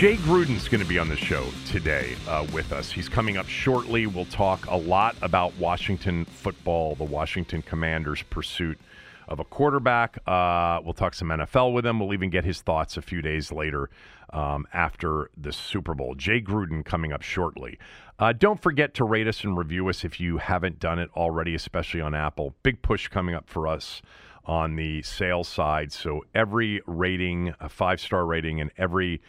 Jay Gruden's going to be on the show today uh, with us. He's coming up shortly. We'll talk a lot about Washington football, the Washington Commanders' pursuit of a quarterback. Uh, we'll talk some NFL with him. We'll even get his thoughts a few days later um, after the Super Bowl. Jay Gruden coming up shortly. Uh, don't forget to rate us and review us if you haven't done it already, especially on Apple. Big push coming up for us on the sales side. So every rating, a five star rating, and every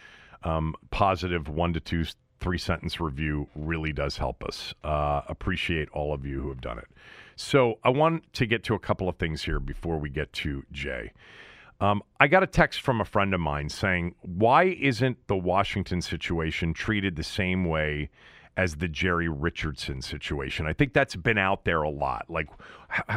um, positive one to two, three sentence review really does help us. Uh, appreciate all of you who have done it. So I want to get to a couple of things here before we get to Jay. Um, I got a text from a friend of mine saying, why isn't the Washington situation treated the same way as the Jerry Richardson situation. I think that's been out there a lot. Like,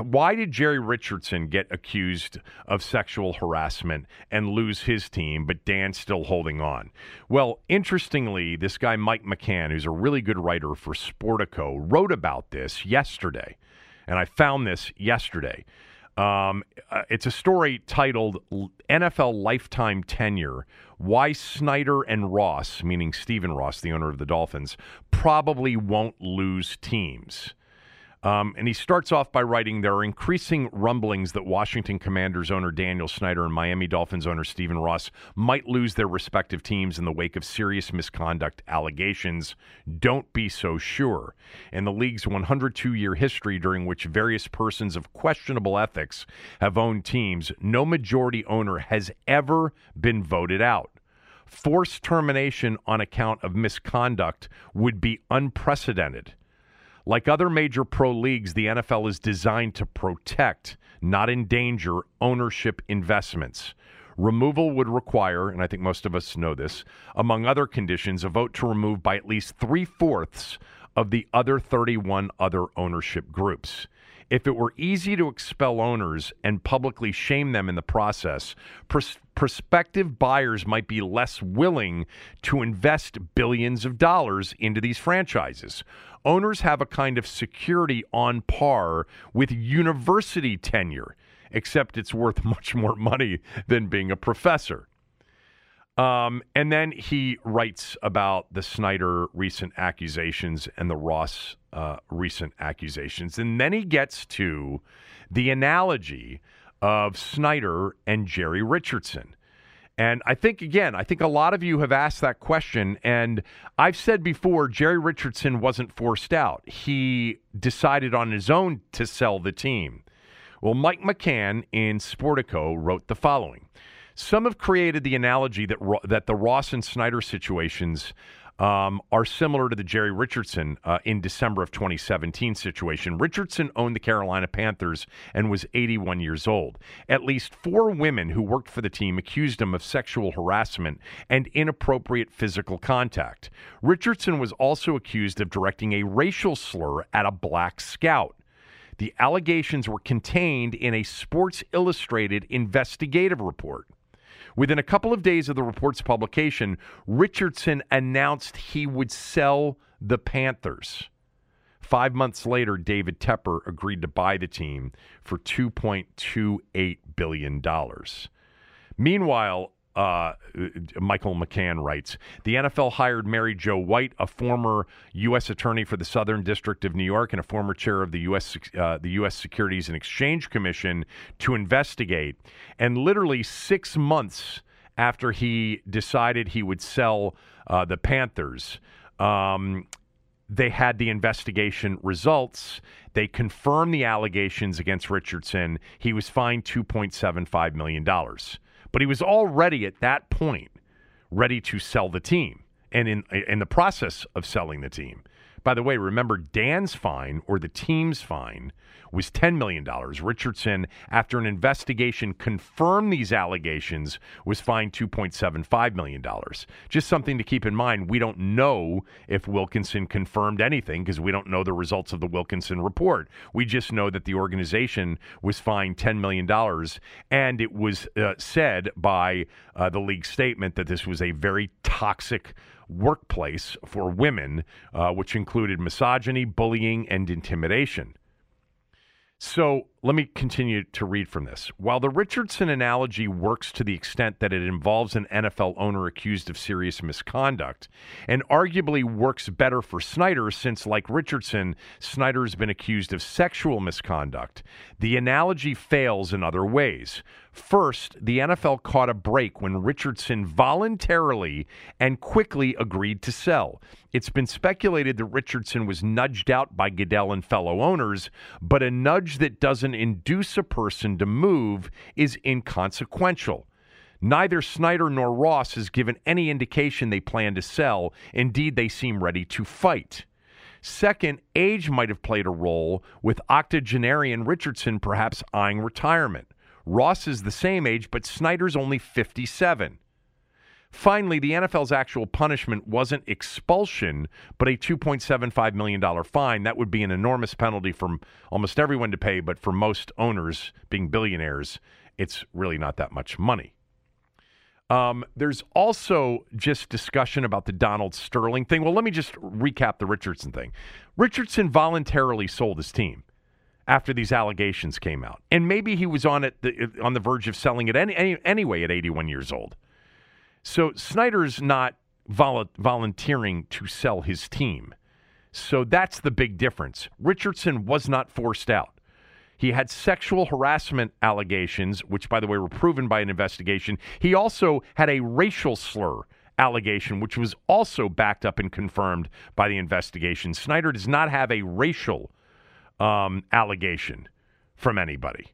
why did Jerry Richardson get accused of sexual harassment and lose his team, but Dan's still holding on? Well, interestingly, this guy, Mike McCann, who's a really good writer for Sportico, wrote about this yesterday. And I found this yesterday. Um, uh, it's a story titled NFL Lifetime Tenure Why Snyder and Ross, meaning Stephen Ross, the owner of the Dolphins, probably won't lose teams. Um, and he starts off by writing There are increasing rumblings that Washington Commanders owner Daniel Snyder and Miami Dolphins owner Stephen Ross might lose their respective teams in the wake of serious misconduct allegations. Don't be so sure. In the league's 102 year history, during which various persons of questionable ethics have owned teams, no majority owner has ever been voted out. Forced termination on account of misconduct would be unprecedented. Like other major pro leagues, the NFL is designed to protect, not endanger, ownership investments. Removal would require, and I think most of us know this, among other conditions, a vote to remove by at least three fourths of the other 31 other ownership groups. If it were easy to expel owners and publicly shame them in the process, pros- prospective buyers might be less willing to invest billions of dollars into these franchises. Owners have a kind of security on par with university tenure, except it's worth much more money than being a professor. Um, and then he writes about the Snyder recent accusations and the Ross uh, recent accusations. And then he gets to the analogy of Snyder and Jerry Richardson. And I think, again, I think a lot of you have asked that question. And I've said before, Jerry Richardson wasn't forced out. He decided on his own to sell the team. Well, Mike McCann in Sportico wrote the following Some have created the analogy that, that the Ross and Snyder situations um, are similar to the Jerry Richardson uh, in December of 2017 situation. Richardson owned the Carolina Panthers and was 81 years old. At least four women who worked for the team accused him of sexual harassment and inappropriate physical contact. Richardson was also accused of directing a racial slur at a black scout. The allegations were contained in a Sports Illustrated investigative report. Within a couple of days of the report's publication, Richardson announced he would sell the Panthers. Five months later, David Tepper agreed to buy the team for $2.28 billion. Meanwhile, uh, Michael McCann writes The NFL hired Mary Jo White, a former U.S. attorney for the Southern District of New York and a former chair of the U.S. Uh, the U.S. Securities and Exchange Commission, to investigate. And literally six months after he decided he would sell uh, the Panthers, um, they had the investigation results. They confirmed the allegations against Richardson. He was fined $2.75 million. But he was already at that point ready to sell the team and in, in the process of selling the team. By the way, remember Dan's fine or the team's fine was $10 million. Richardson, after an investigation confirmed these allegations, was fined $2.75 million. Just something to keep in mind. We don't know if Wilkinson confirmed anything because we don't know the results of the Wilkinson report. We just know that the organization was fined $10 million, and it was uh, said by uh, the league statement that this was a very toxic workplace for women, uh, which included misogyny, bullying, and intimidation. So let me continue to read from this. While the Richardson analogy works to the extent that it involves an NFL owner accused of serious misconduct, and arguably works better for Snyder since, like Richardson, Snyder's been accused of sexual misconduct, the analogy fails in other ways. First, the NFL caught a break when Richardson voluntarily and quickly agreed to sell. It's been speculated that Richardson was nudged out by Goodell and fellow owners, but a nudge that doesn't induce a person to move is inconsequential. Neither Snyder nor Ross has given any indication they plan to sell. Indeed, they seem ready to fight. Second, age might have played a role, with octogenarian Richardson perhaps eyeing retirement. Ross is the same age, but Snyder's only 57. Finally, the NFL's actual punishment wasn't expulsion, but a $2.75 million fine. That would be an enormous penalty for almost everyone to pay, but for most owners, being billionaires, it's really not that much money. Um, there's also just discussion about the Donald Sterling thing. Well, let me just recap the Richardson thing. Richardson voluntarily sold his team after these allegations came out. And maybe he was on it the, on the verge of selling it any, any, anyway at 81 years old. So Snyder's not vol- volunteering to sell his team. So that's the big difference. Richardson was not forced out. He had sexual harassment allegations, which, by the way, were proven by an investigation. He also had a racial slur allegation, which was also backed up and confirmed by the investigation. Snyder does not have a racial um, allegation from anybody.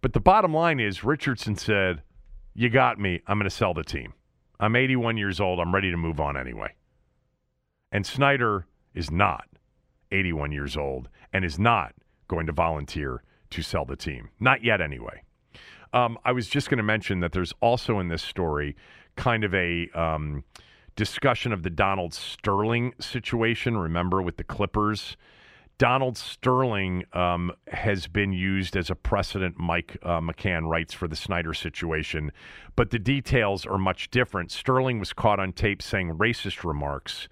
But the bottom line is Richardson said, You got me. I'm going to sell the team. I'm 81 years old. I'm ready to move on anyway. And Snyder is not 81 years old and is not going to volunteer to sell the team. Not yet, anyway. Um, I was just going to mention that there's also in this story kind of a um, discussion of the Donald Sterling situation. Remember with the Clippers? Donald Sterling um, has been used as a precedent, Mike uh, McCann writes, for the Snyder situation, but the details are much different. Sterling was caught on tape saying racist remarks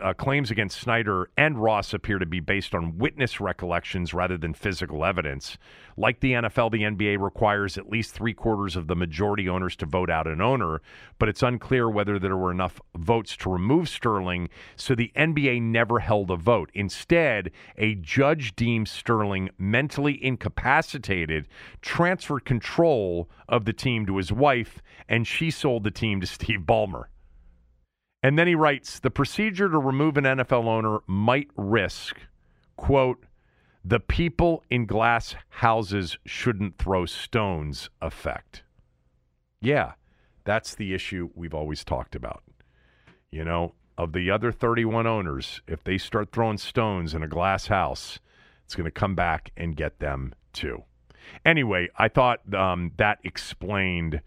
uh, claims against Snyder and Ross appear to be based on witness recollections rather than physical evidence. Like the NFL, the NBA requires at least three quarters of the majority owners to vote out an owner, but it's unclear whether there were enough votes to remove Sterling, so the NBA never held a vote. Instead, a judge deemed Sterling mentally incapacitated, transferred control of the team to his wife, and she sold the team to Steve Ballmer. And then he writes the procedure to remove an NFL owner might risk, quote, the people in glass houses shouldn't throw stones effect. Yeah, that's the issue we've always talked about. You know, of the other 31 owners, if they start throwing stones in a glass house, it's going to come back and get them too. Anyway, I thought um, that explained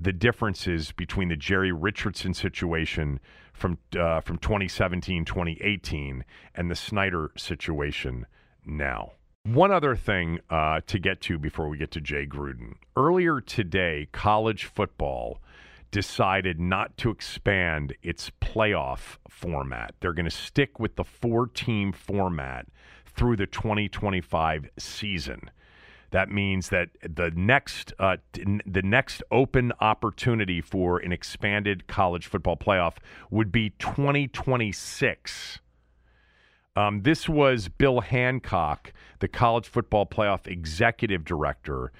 the differences between the Jerry Richardson situation from uh, from 2017 2018 and the Snyder situation now. One other thing uh, to get to before we get to Jay Gruden. Earlier today, college football decided not to expand its playoff format. They're going to stick with the four team format through the 2025 season. That means that the next uh, the next open opportunity for an expanded college football playoff would be 2026. Um, this was Bill Hancock, the college football playoff executive director,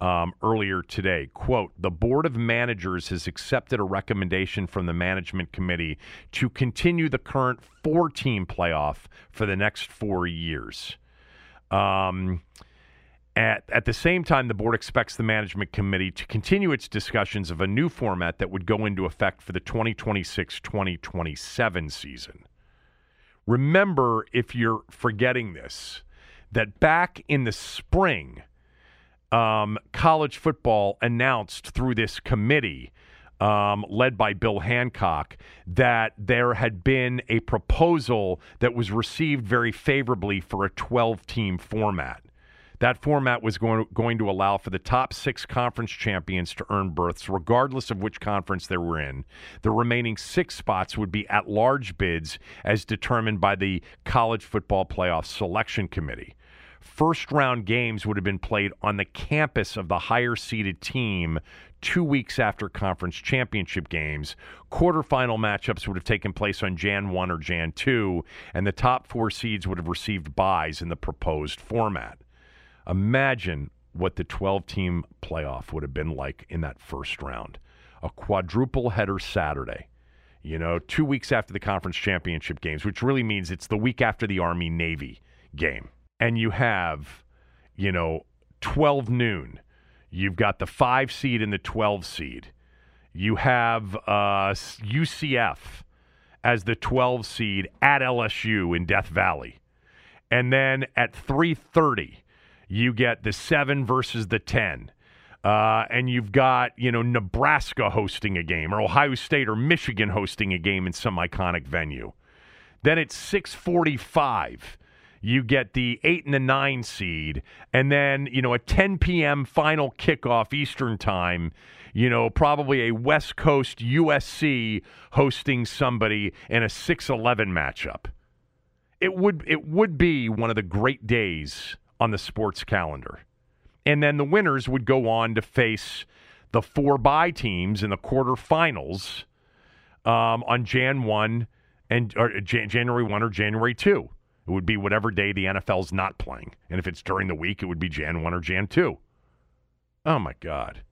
um, earlier today. Quote The Board of Managers has accepted a recommendation from the management committee to continue the current four team playoff for the next four years. Um, at, at the same time, the board expects the management committee to continue its discussions of a new format that would go into effect for the 2026 2027 season. Remember, if you're forgetting this, that back in the spring, um, college football announced through this committee um, led by Bill Hancock that there had been a proposal that was received very favorably for a 12 team format. That format was going to, going to allow for the top six conference champions to earn berths, regardless of which conference they were in. The remaining six spots would be at large bids as determined by the College Football Playoff Selection Committee first round games would have been played on the campus of the higher seeded team two weeks after conference championship games. Quarterfinal matchups would have taken place on Jan 1 or Jan 2, and the top four seeds would have received byes in the proposed format. Imagine what the 12 team playoff would have been like in that first round. A quadruple header Saturday. You know, two weeks after the conference championship games, which really means it's the week after the Army Navy game and you have, you know, 12 noon. You've got the five seed and the 12 seed. You have uh, UCF as the 12 seed at LSU in Death Valley. And then at 3:30, you get the 7 versus the 10. Uh, and you've got, you know, Nebraska hosting a game or Ohio State or Michigan hosting a game in some iconic venue. Then it's 645 you get the eight and the nine seed, and then you know a 10 p.m. final kickoff Eastern time. You know, probably a West Coast USC hosting somebody in a 6-11 matchup. It would it would be one of the great days on the sports calendar. And then the winners would go on to face the four bye teams in the quarterfinals um, on Jan 1 and or Jan- January 1 or January 2. It would be whatever day the NFL's not playing. And if it's during the week, it would be Jan 1 or Jan 2. Oh, my God.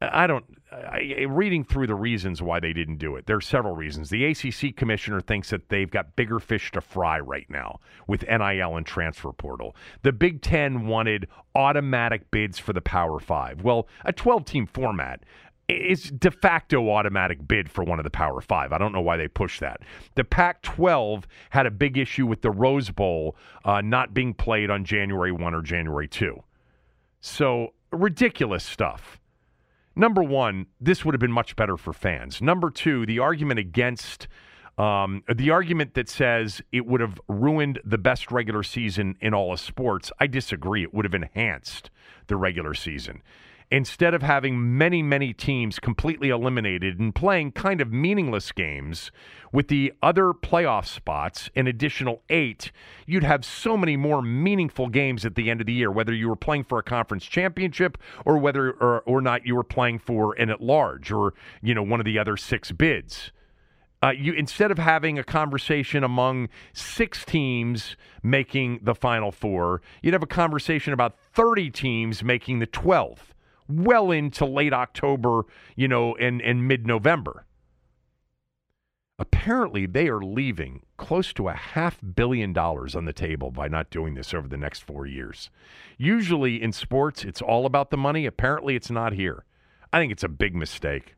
I don't. I, reading through the reasons why they didn't do it, there are several reasons. The ACC commissioner thinks that they've got bigger fish to fry right now with NIL and transfer portal. The Big Ten wanted automatic bids for the Power Five. Well, a 12 team format is de facto automatic bid for one of the Power Five. I don't know why they pushed that. The Pac 12 had a big issue with the Rose Bowl uh, not being played on January 1 or January 2. So, ridiculous stuff. Number one, this would have been much better for fans. Number two, the argument against. Um, the argument that says it would have ruined the best regular season in all of sports, I disagree. It would have enhanced the regular season instead of having many, many teams completely eliminated and playing kind of meaningless games with the other playoff spots, an additional eight, you'd have so many more meaningful games at the end of the year, whether you were playing for a conference championship or whether or, or not you were playing for an at large or, you know, one of the other six bids. Uh, you instead of having a conversation among six teams making the final four, you'd have a conversation about 30 teams making the 12th well into late October, you know, and, and mid November. Apparently, they are leaving close to a half billion dollars on the table by not doing this over the next four years. Usually in sports, it's all about the money. Apparently, it's not here. I think it's a big mistake.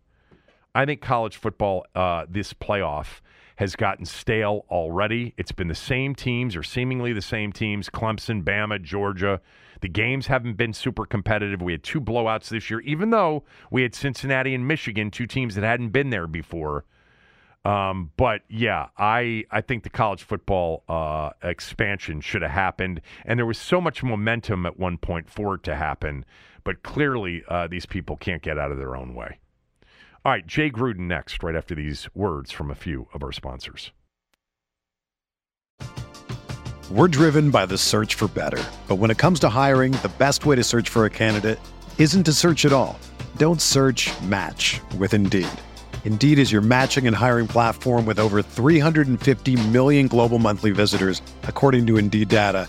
I think college football, uh, this playoff, has gotten stale already. It's been the same teams or seemingly the same teams Clemson, Bama, Georgia. The games haven't been super competitive. We had two blowouts this year, even though we had Cincinnati and Michigan, two teams that hadn't been there before. Um, but yeah, I I think the college football uh, expansion should have happened, and there was so much momentum at one point for it to happen. But clearly, uh, these people can't get out of their own way. All right, Jay Gruden next, right after these words from a few of our sponsors. We're driven by the search for better. But when it comes to hiring, the best way to search for a candidate isn't to search at all. Don't search match with Indeed. Indeed is your matching and hiring platform with over 350 million global monthly visitors, according to Indeed data,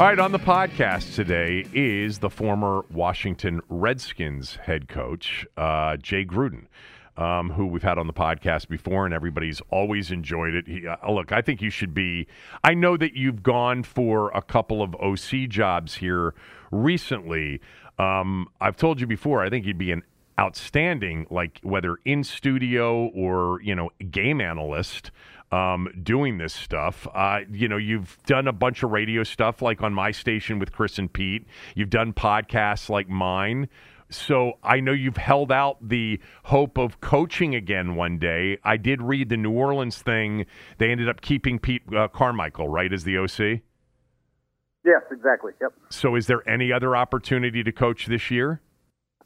All right, on the podcast today is the former Washington Redskins head coach, uh, Jay Gruden, um, who we've had on the podcast before, and everybody's always enjoyed it. He, uh, look, I think you should be. I know that you've gone for a couple of OC jobs here recently. Um, I've told you before, I think you'd be an outstanding, like whether in studio or, you know, game analyst um, doing this stuff. Uh, you know, you've done a bunch of radio stuff like on my station with Chris and Pete. You've done podcasts like mine. So I know you've held out the hope of coaching again one day. I did read the New Orleans thing. They ended up keeping Pete uh, Carmichael, right, as the OC? Yes, exactly. Yep. So is there any other opportunity to coach this year?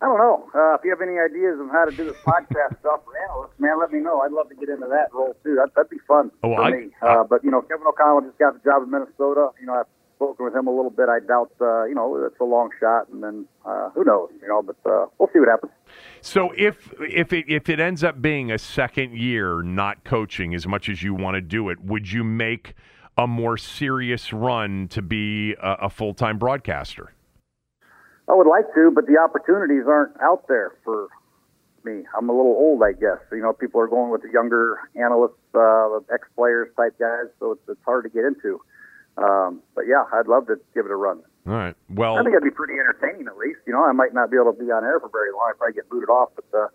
I don't know. Uh, if you have any ideas of how to do this podcast stuff for analysts, man, let me know. I'd love to get into that role too. That, that'd be fun oh, for I, me. Uh, but you know, Kevin O'Connell just got the job in Minnesota. You know, I've spoken with him a little bit. I doubt. Uh, you know, it's a long shot, and then uh, who knows? You know, but uh, we'll see what happens. So if if it if it ends up being a second year not coaching as much as you want to do it, would you make a more serious run to be a, a full time broadcaster? I would like to, but the opportunities aren't out there for me. I'm a little old, I guess. You know, people are going with the younger analysts, uh, ex players type guys, so it's, it's hard to get into. Um, but yeah, I'd love to give it a run. All right. Well, I think it'd be pretty entertaining at least. You know, I might not be able to be on air for very long. I'd probably get booted off, but uh,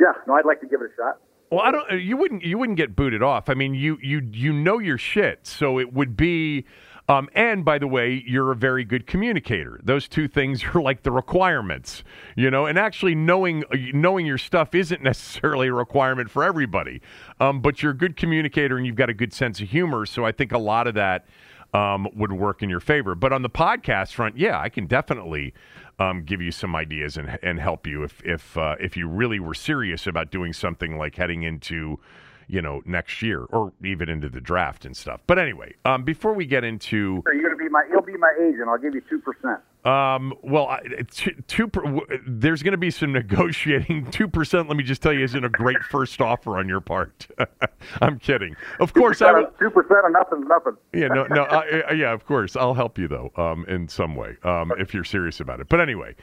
yeah, no, I'd like to give it a shot. Well, I don't. You wouldn't. You wouldn't get booted off. I mean, you you you know your shit. So it would be um, and by the way, you're a very good communicator. Those two things are like the requirements, you know. And actually, knowing knowing your stuff isn't necessarily a requirement for everybody. Um, but you're a good communicator and you've got a good sense of humor. So I think a lot of that um, would work in your favor. But on the podcast front, yeah, I can definitely um, give you some ideas and and help you if if uh, if you really were serious about doing something like heading into you know, next year or even into the draft and stuff. But anyway, um, before we get into, you're going to be my, you'll be my agent. I'll give you two percent. Um, well, two, two there's going to be some negotiating. Two percent, let me just tell you, isn't a great first offer on your part. I'm kidding. Of course, I two percent of nothing, nothing. Yeah, no, no, I, yeah, of course, I'll help you though, um, in some way, um, if you're serious about it. But anyway,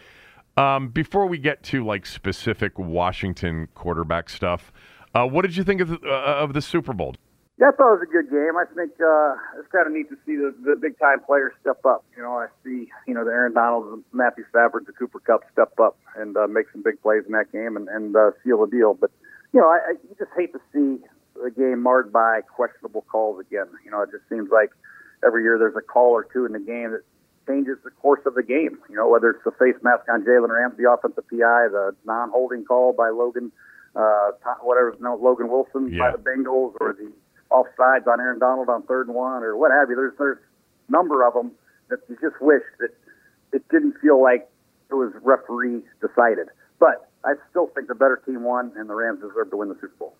um, before we get to like specific Washington quarterback stuff. Uh, what did you think of the, uh, of the Super Bowl? Yeah, I thought it was a good game. I think uh, it's kind of neat to see the, the big time players step up. You know, I see you know the Aaron Donalds, and Matthew Stafford, the Cooper Kupp step up and uh, make some big plays in that game and, and uh, seal the deal. But you know, I, I you just hate to see the game marred by questionable calls again. You know, it just seems like every year there's a call or two in the game that changes the course of the game. You know, whether it's the face mask on Jalen Ramsey, the offensive PI, the non-holding call by Logan, uh, whatever, no, Logan Wilson yeah. by the Bengals, or the offsides on Aaron Donald on third and one, or what have you. There's there's a number of them that you just wish that it didn't feel like it was referee decided. But I still think the better team won, and the Rams deserve to win the Super Bowl.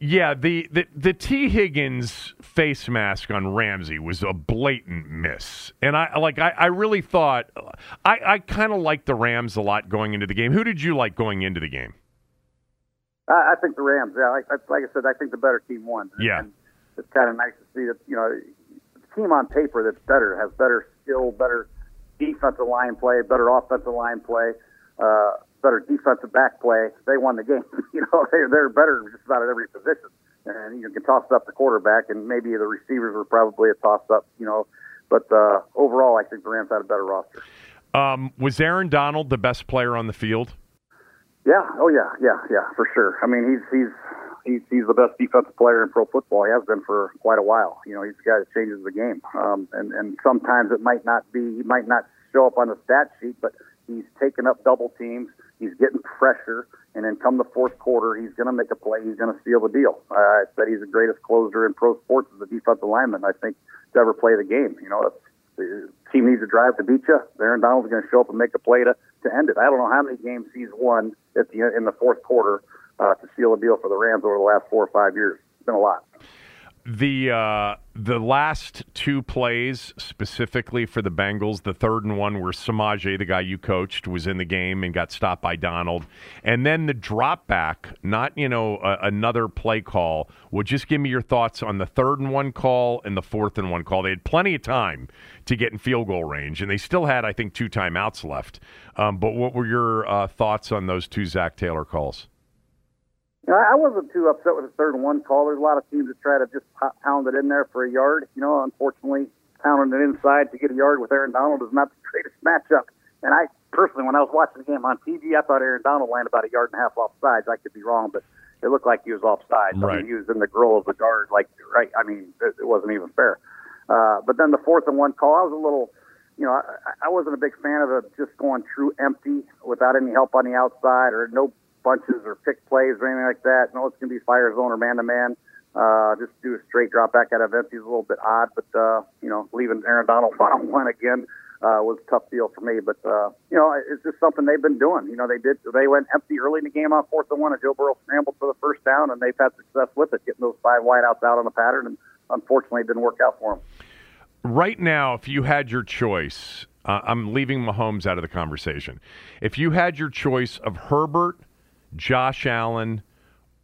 Yeah, the, the the Tee Higgins face mask on Ramsey was a blatant miss, and I like I, I really thought I, I kind of liked the Rams a lot going into the game. Who did you like going into the game? I, I think the Rams. Yeah, like, like I said, I think the better team won. Yeah, and it's kind of nice to see that you know the team on paper that's better has better skill, better defensive line play, better offensive line play, uh, better defensive back play. They won the game. you know, they're they're better just about at every position. And you can toss up the quarterback, and maybe the receivers were probably a toss up. You know, but uh, overall, I think the Rams had a better roster. Um, was Aaron Donald the best player on the field? Yeah. Oh yeah. Yeah. Yeah. For sure. I mean, he's he's he's he's the best defensive player in pro football. He has been for quite a while. You know, he's the guy that changes the game. Um, and and sometimes it might not be. He might not show up on the stat sheet, but he's taking up double teams. He's getting pressure, and then come the fourth quarter, he's going to make a play. He's going to seal the deal. Uh, I said he's the greatest closer in pro sports as a defensive lineman. I think to ever play the game. You know, team needs a drive to beat you. Aaron Donald's going to show up and make a play to to end it. I don't know how many games he's won at the in the fourth quarter uh, to seal a deal for the Rams over the last four or five years. It's been a lot. The uh, the last two plays specifically for the Bengals, the third and one where Samaje, the guy you coached, was in the game and got stopped by Donald, and then the drop back, not you know another play call. Would just give me your thoughts on the third and one call and the fourth and one call. They had plenty of time to get in field goal range, and they still had I think two timeouts left. Um, but what were your uh, thoughts on those two Zac Taylor calls? I wasn't too upset with the third and one call. There's a lot of teams that try to just pound it in there for a yard. You know, unfortunately, pounding it inside to get a yard with Aaron Donald is not the greatest matchup. And I personally, when I was watching the game on TV, I thought Aaron Donald landed about a yard and a half off sides. I could be wrong, but it looked like he was offside. Right. I mean, he was in the grill of the guard, like right. I mean, it, it wasn't even fair. Uh, but then the fourth and one call, I was a little, you know, I, I wasn't a big fan of it just going true empty without any help on the outside or no bunches or pick plays or anything like that. No, it's going to be fire zone or man to man. Just do a straight drop back out of empty is a little bit odd, but uh, you know, leaving Aaron Donald one on one again uh, was a tough deal for me. But uh, you know, it's just something they've been doing. You know, they did they went empty early in the game on fourth and one, and Joe Burrow scrambled for the first down, and they've had success with it, getting those five wideouts out on the pattern, and unfortunately, it didn't work out for them. Right now, if you had your choice, uh, I'm leaving Mahomes out of the conversation. If you had your choice of Herbert Josh Allen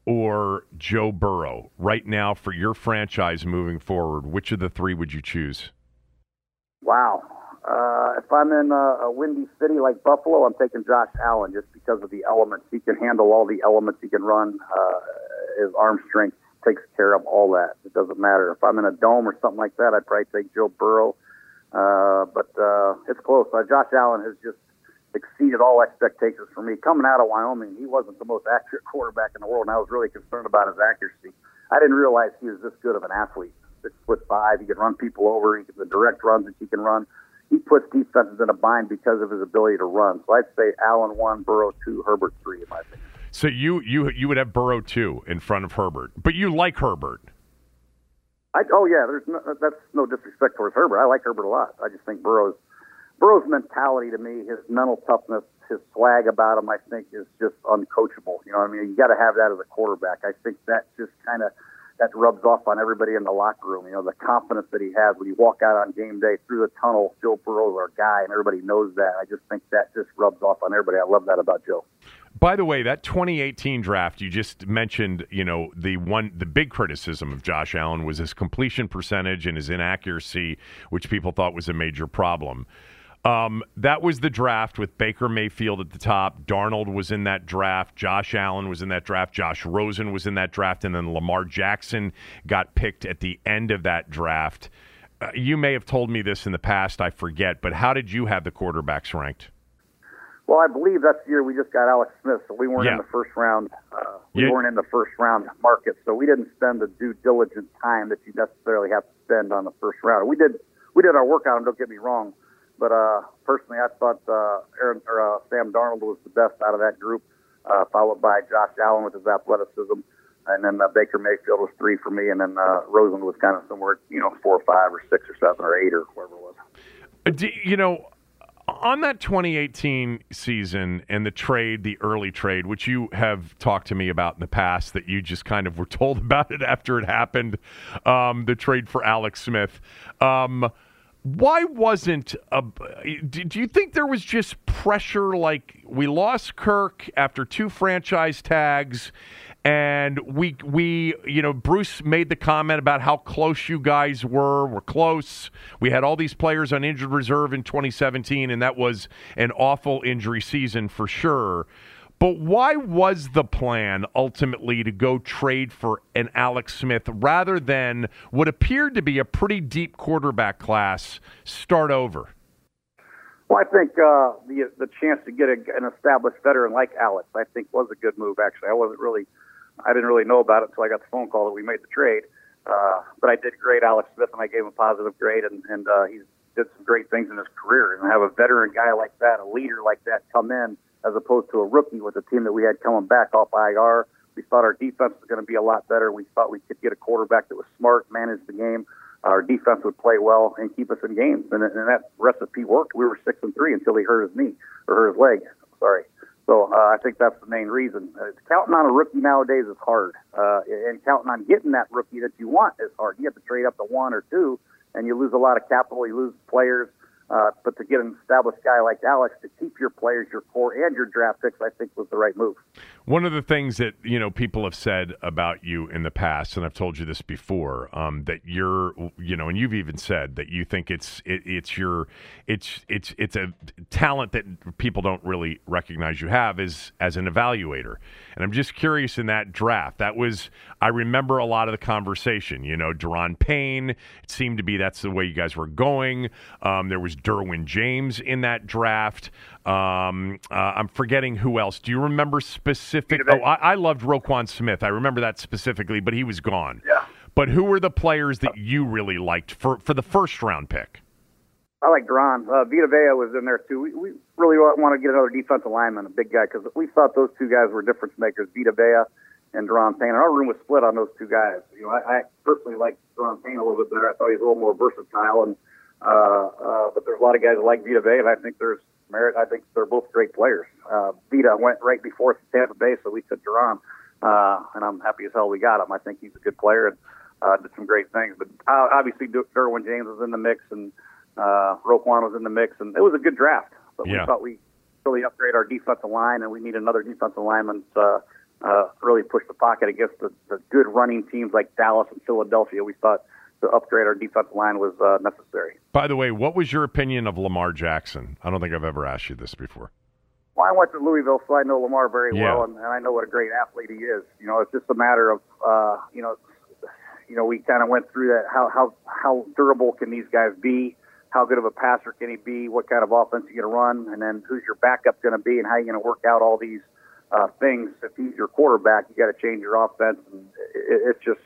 or Joe Burrow right now for your franchise moving forward? Which of the three would you choose? Wow. Uh, if I'm in a, a windy city like Buffalo, I'm taking Josh Allen just because of the elements. He can handle all the elements. He can run. Uh, his arm strength takes care of all that. It doesn't matter. If I'm in a dome or something like that, I'd probably take Joe Burrow. Uh, but uh, it's close. Uh, Josh Allen has just exceeded all expectations for me. Coming out of Wyoming, he wasn't the most accurate quarterback in the world, and I was really concerned about his accuracy. I didn't realize he was this good of an athlete. Six foot five, he could run people over. He can, the direct runs that he can run. He puts defenses in a bind because of his ability to run. So I'd say Allen one, Burrow two, Herbert three, in my opinion. So you you you would have Burrow two in front of Herbert, but you like Herbert. I, oh yeah, there's no, that's no disrespect towards Herbert. I like Herbert a lot. I just think Burrow's Burrow's mentality to me, his mental toughness, his swag about him, I think is just uncoachable. You know what I mean? You got to have that as a quarterback. I think that just kind of that rubs off on everybody in the locker room. You know, the confidence that he has when you walk out on game day through the tunnel. Joe Burrow's our guy, and everybody knows that. I just think that just rubs off on everybody. I love that about Joe. By the way, that 2018 draft you just mentioned, you know, the one the big criticism of Josh Allen was his completion percentage and his inaccuracy, which people thought was a major problem. Um, that was the draft with Baker Mayfield at the top. Darnold was in that draft. Josh Allen was in that draft. Josh Rosen was in that draft. And then Lamar Jackson got picked at the end of that draft. Uh, you may have told me this in the past. I forget. But how did you have the quarterbacks ranked? Well, I believe that's the year we just got Alex Smith, so we weren't Yeah. in the first round. Uh, we Yeah. weren't in the first round market, so we didn't spend the due diligent time that you necessarily have to spend on the first round. We did we did our work on him. Don't get me wrong, but uh, personally, I thought uh, Aaron or uh, Sam Darnold was the best out of that group, uh, followed by Josh Allen with his athleticism, and then uh, Baker Mayfield was three for me, and then uh, Rosen was kind of somewhere, you know, four or five or six or seven or eight or whatever it was. Uh, do- you know, on that 2018 season and the trade, the early trade, which you have talked to me about in the past, that you just kind of were told about it after it happened, um, the trade for Alex Smith. Um, why wasn't a, do you think there was just pressure like we lost Kirk after two franchise tags and we we you know Bruce made the comment about how close you guys were we're close. We had all these players on injured reserve in 2017 and that was an awful injury season for sure but why was the plan ultimately to go trade for an Alex Smith rather than what appeared to be a pretty deep quarterback class start over? Well, I think uh, the the chance to get a, an established veteran like Alex, I think, was a good move. Actually, I wasn't really, I didn't really know about it until I got the phone call that we made the trade. Uh, but I did grade Alex Smith, and I gave him a positive grade, and and uh, he did some great things in his career. And have a veteran guy like that, a leader like that, come in as opposed to a rookie with the team that we had coming back off IR. We thought our defense was going to be a lot better. We thought we could get a quarterback that was smart, manage the game. Our defense would play well and keep us in games, and, and that recipe worked. We were six and three until he hurt his knee or hurt his leg. Sorry. So uh, I think that's the main reason. Uh, counting on a rookie nowadays is hard, uh, and counting on getting that rookie that you want is hard. You have to trade up to one or two, and you lose a lot of capital. You lose players. Uh, but to get an established guy like Alex to keep your players, your core, and your draft picks, I think was the right move. One of the things that you know people have said about you in the past, and I've told you this before, um, that you're, you know, and you've even said that you think it's it, it's your it's it's it's a talent that people don't really recognize you have is as an evaluator. And I'm just curious in that draft. That was I remember a lot of the conversation. You know, Daron Payne. It seemed to be that's the way you guys were going. Um, there was Derwin James in that draft. Um, uh, I'm forgetting who else. Do you remember specific? Oh, I, I loved Roquan Smith. I remember that specifically, but he was gone. Yeah. But who were the players that you really liked for for the first round pick? I like Daron. Uh, Vita Vea was in there too. We, we really want to get another defensive lineman, a big guy, because we thought those two guys were difference makers. Vita Vea and Daron Payne. And our room was split on those two guys. You know, I, I personally like Daron Payne a little bit better. I thought he was a little more versatile, and uh, uh, but there's a lot of guys like Vita Vea, and I think there's merit. I think they're both great players. Uh, Vita went right before Tampa Bay, so we took Daron, uh, and I'm happy as hell we got him. I think he's a good player and uh, did some great things. But uh, obviously, Derwin James was in the mix, and uh, Roquan was in the mix, and it was a good draft. But Yeah. we thought we really upgrade our defensive line, and we need another defensive lineman to uh, really push the pocket against the, the good running teams like Dallas and Philadelphia. We thought to upgrade our defensive line was uh, necessary. By the way, what was your opinion of Lamar Jackson? I don't think I've ever asked you this before. Well, I went to Louisville, so I know Lamar very Yeah. well, and, and I know what a great athlete he is. You know, it's just a matter of, uh, you know, you know, we kind of went through that. How how how durable can these guys be? How good of a passer can he be? What kind of offense are you going to run? And then who's your backup going to be? And how you going to work out all these uh, things? If he's your quarterback, you got to change your offense. And it, it's just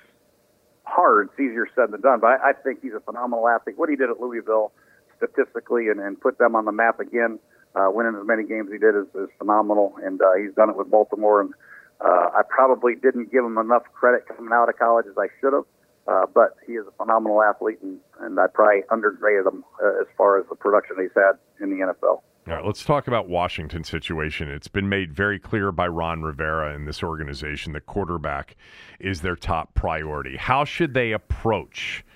hard. It's easier said than done. But I, I think he's a phenomenal athlete. What he did at Louisville, statistically, and, and put them on the map again, uh, winning as many games he did is, is phenomenal. And uh, he's done it with Baltimore. And uh, I probably didn't give him enough credit coming out of college as I should have. Uh, but he is a phenomenal athlete, and, and I probably undergraded him uh, as far as the production he's had in the NFL. All right, let's talk about Washington situation. It's been made very clear by Ron Rivera and this organization that quarterback is their top priority. How should they approach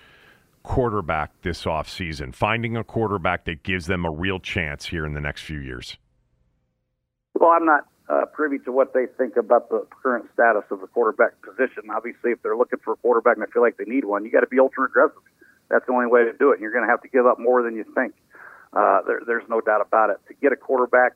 quarterback this offseason, finding a quarterback that gives them a real chance here in the next few years? Well, I'm not uh, privy to what they think about the current status of the quarterback position. Obviously, if they're looking for a quarterback and they feel like they need one, you got to be ultra aggressive. That's the only way to do it. You're going to have to give up more than you think. Uh, there, there's no doubt about it. To get a quarterback,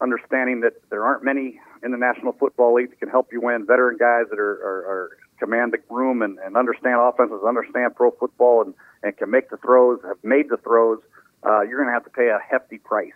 understanding that there aren't many in the National Football League that can help you win, veteran guys that are, are, are command the room and, and understand offenses, understand pro football, and, and can make the throws, have made the throws, uh, you're going to have to pay a hefty price.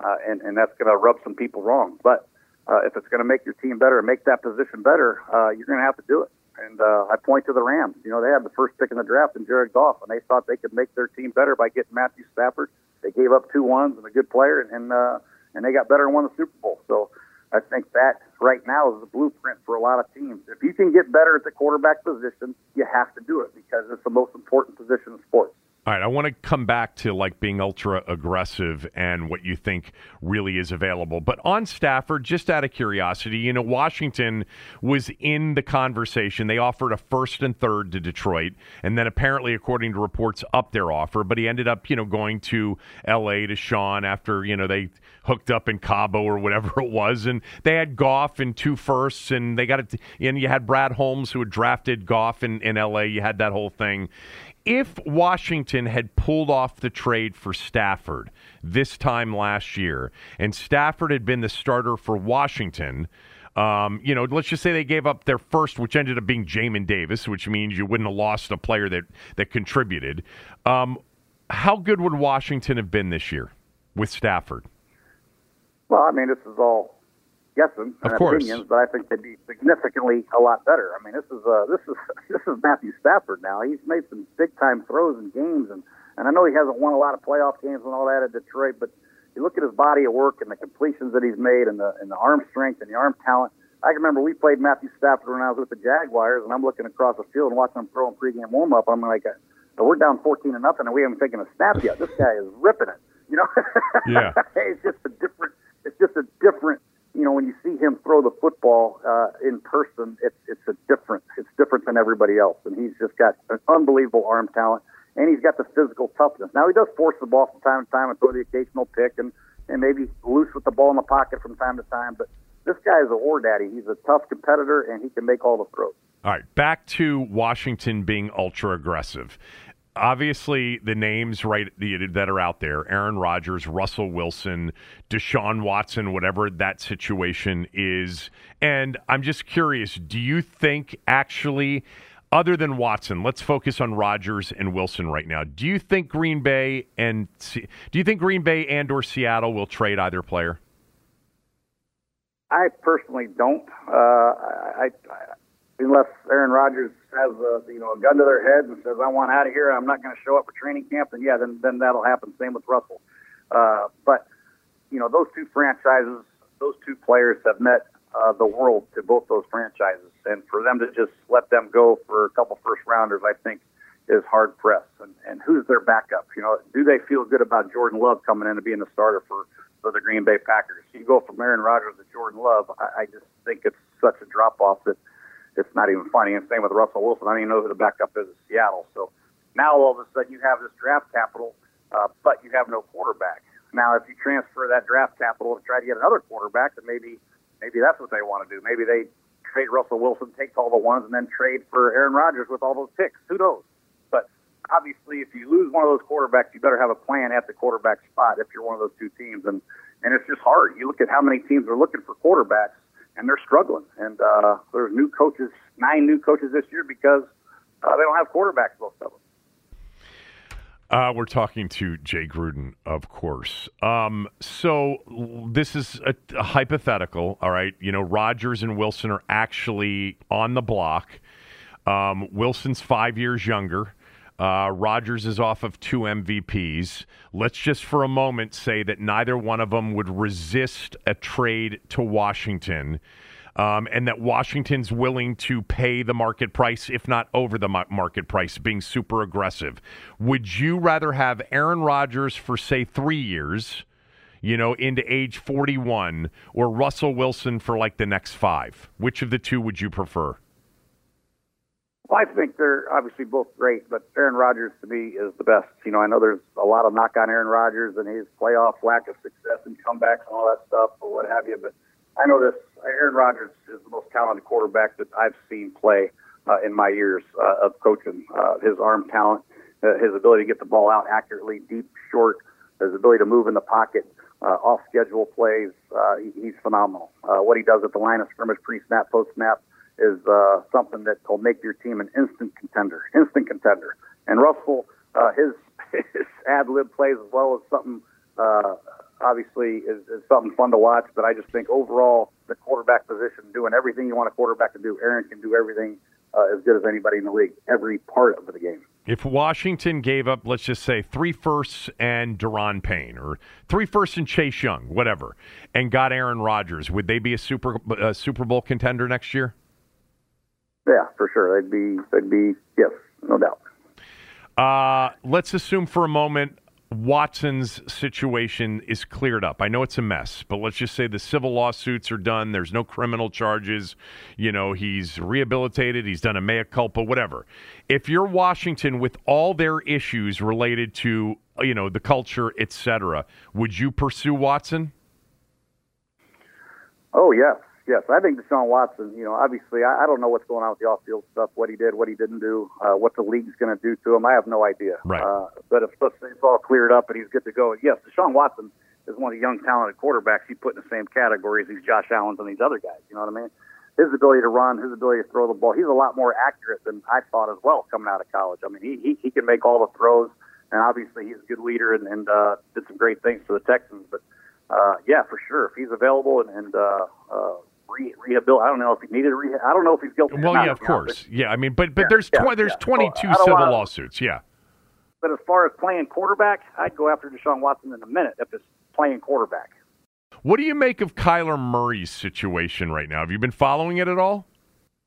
Uh, and, and that's going to rub some people wrong. But uh, if it's going to make your team better and make that position better, uh, you're going to have to do it. And uh, I point to the Rams. You know, they had the first pick in the draft in Jared Goff, and they thought they could make their team better by getting Matthew Stafford. They gave up two ones and a good player, and and, uh, and they got better and won the Super Bowl. So I think that right now is the blueprint for a lot of teams. If you can get better at the quarterback position, you have to do it because it's the most important position in sports. All right, I want to come back to like being ultra aggressive and what you think really is available. But on Stafford, just out of curiosity, you know, Washington was in the conversation. They offered a first and third to Detroit, and then apparently, according to reports, up their offer. But he ended up, you know, going to L.A. to Sean after you know they hooked up in Cabo or whatever it was, and they had Goff and two firsts, and they got it. And you had Brad Holmes who had drafted Goff in, in L.A. You had that whole thing if Washington had pulled off the trade for Stafford this time last year, and Stafford had been the starter for Washington, um, you know, let's just say they gave up their first, which ended up being Jamin Davis, which means you wouldn't have lost a player that that contributed. Um, how good would Washington have been this year with Stafford? Well, I mean, this is all guessing of and course. opinions, but I think they'd be significantly a lot better. I mean, this is uh, this is this is Matthew Stafford now. He's made some big time throws in games, and and I know he hasn't won a lot of playoff games and all that at Detroit, but you look at his body of work and the completions that he's made, and the and the arm strength and the arm talent. I can remember we played Matthew Stafford when I was with the Jaguars, and I'm looking across the field and watching him throw in pregame warm up. I'm like, uh, we're down 14 to nothing, and we haven't taken a snap yet. This guy is ripping it. You know, Yeah. it's just a different. It's just a different you know, when you see him throw the football uh, in person, it's it's a different. It's different than everybody else, and he's just got an unbelievable arm talent, and he's got the physical toughness. Now he does force the ball from time to time and throw the occasional pick, and and maybe loose with the ball in the pocket from time to time. But this guy is a war daddy. He's a tough competitor, and he can make all the throws. All right, back to Washington being ultra aggressive. Obviously, the names right that are out there: Aaron Rodgers, Russell Wilson, Deshaun Watson, whatever that situation is. And I'm just curious: Do you think actually, other than Watson, let's focus on Rodgers and Wilson right now? Do you think Green Bay and do you think Green Bay and or Seattle will trade either player? I personally don't. Uh, I, I unless Aaron Rodgers has a you know a gun to their head and says I want out of here, I'm not going to show up for training camp, then yeah, then then that'll happen. Same with Russell. Uh, but you know those two franchises, those two players have met uh, the world to both those franchises, and for them to just let them go for a couple first rounders, I think is hard pressed. And, and who's their backup? You know, do they feel good about Jordan Love coming in and being the starter for for the Green Bay Packers? You go from Aaron Rodgers to Jordan Love, I, I just think it's such a drop off that it's not even funny. And same with Russell Wilson. I don't even know who the backup is in Seattle. So now all of a sudden you have this draft capital, uh, but you have no quarterback. Now, if you transfer that draft capital to try to get another quarterback, then maybe maybe that's what they want to do. Maybe they trade Russell Wilson, take all the ones, and then trade for Aaron Rodgers with all those picks. Who knows? But obviously, if you lose one of those quarterbacks, you better have a plan at the quarterback spot if you're one of those two teams. And and it's just hard. You look at how many teams are looking for quarterbacks and they're struggling. And uh, there's new coaches, nine new coaches this year because uh, they don't have quarterbacks, most of them. Uh, we're talking to Jay Gruden, of course. Um, so this is a, a, hypothetical, all right? You know, Rodgers and Wilson are actually on the block. Um, Wilson's five years younger. Uh, Rodgers is off of two MVPs. Let's just for a moment say that neither one of them would resist a trade to Washington, um, and that Washington's willing to pay the market price, if not over the market price, being super aggressive. Would you rather have Aaron Rodgers for, say, three years? you know, into age 41, or Russell Wilson for like the next five? Which of the two would you prefer? Well, I think they're obviously both great, but Aaron Rodgers to me is the best. You know, I know there's a lot of knock on Aaron Rodgers and his playoff lack of success and comebacks and all that stuff or what have you, but I know this Aaron Rodgers is the most talented quarterback that I've seen play uh, in my years uh, of coaching. Uh, his arm talent, uh, his ability to get the ball out accurately, deep, short, his ability to move in the pocket, uh, off schedule plays, uh, he, he's phenomenal. Uh, what he does at the line of scrimmage, pre snap, post snap, is uh, something that will make your team an instant contender. Instant contender. And Russell, uh, his his ad lib plays as well as something uh, obviously is, is something fun to watch. But I just think overall, the quarterback position, doing everything you want a quarterback to do, Aaron can do everything uh, as good as anybody in the league, every part of the game. If Washington gave up, let's just say three firsts and Daron Payne, or three firsts and Chase Young, whatever, and got Aaron Rodgers, would they be a Super a Super Bowl contender next year? Yeah, for sure. They'd be. They'd be. Yes, no doubt. Uh, let's assume for a moment Watson's situation is cleared up. I know it's a mess, but let's just say the civil lawsuits are done. There's no criminal charges. You know, he's rehabilitated. He's done a mea culpa, whatever. If you're Washington with all their issues related to, you know, the culture, etc., would you pursue Watson? Oh yes, yes. I think Deshaun Watson. You know, obviously, I, I don't know what's going on with the off-field stuff, what he did, what he didn't do, uh, what the league's going to do to him. I have no idea. Right. Uh, but if it's all cleared up and he's good to go, yes, Deshaun Watson is one of the young, talented quarterbacks. You put in the same category as these Josh Allen's and these other guys. You know what I mean? His ability to run, his ability to throw the ball. He's a lot more accurate than I thought as well coming out of college. I mean, he he, he can make all the throws, and obviously he's a good leader and, and uh, did some great things for the Texans. But uh, yeah, for sure, if he's available and, and uh, uh, re- rehabilitate. I don't know if he needed rehab. I don't know if he's guilty. Well, yeah, of course. but- Yeah, I mean, but but Yeah, there's yeah, tw- there's yeah. 22 Well, civil wanna- lawsuits. Yeah. But as far as playing quarterback, I'd go after Deshaun Watson in a minute if it's playing quarterback. What do you make of Kyler Murray's situation right now? Have you been following it at all?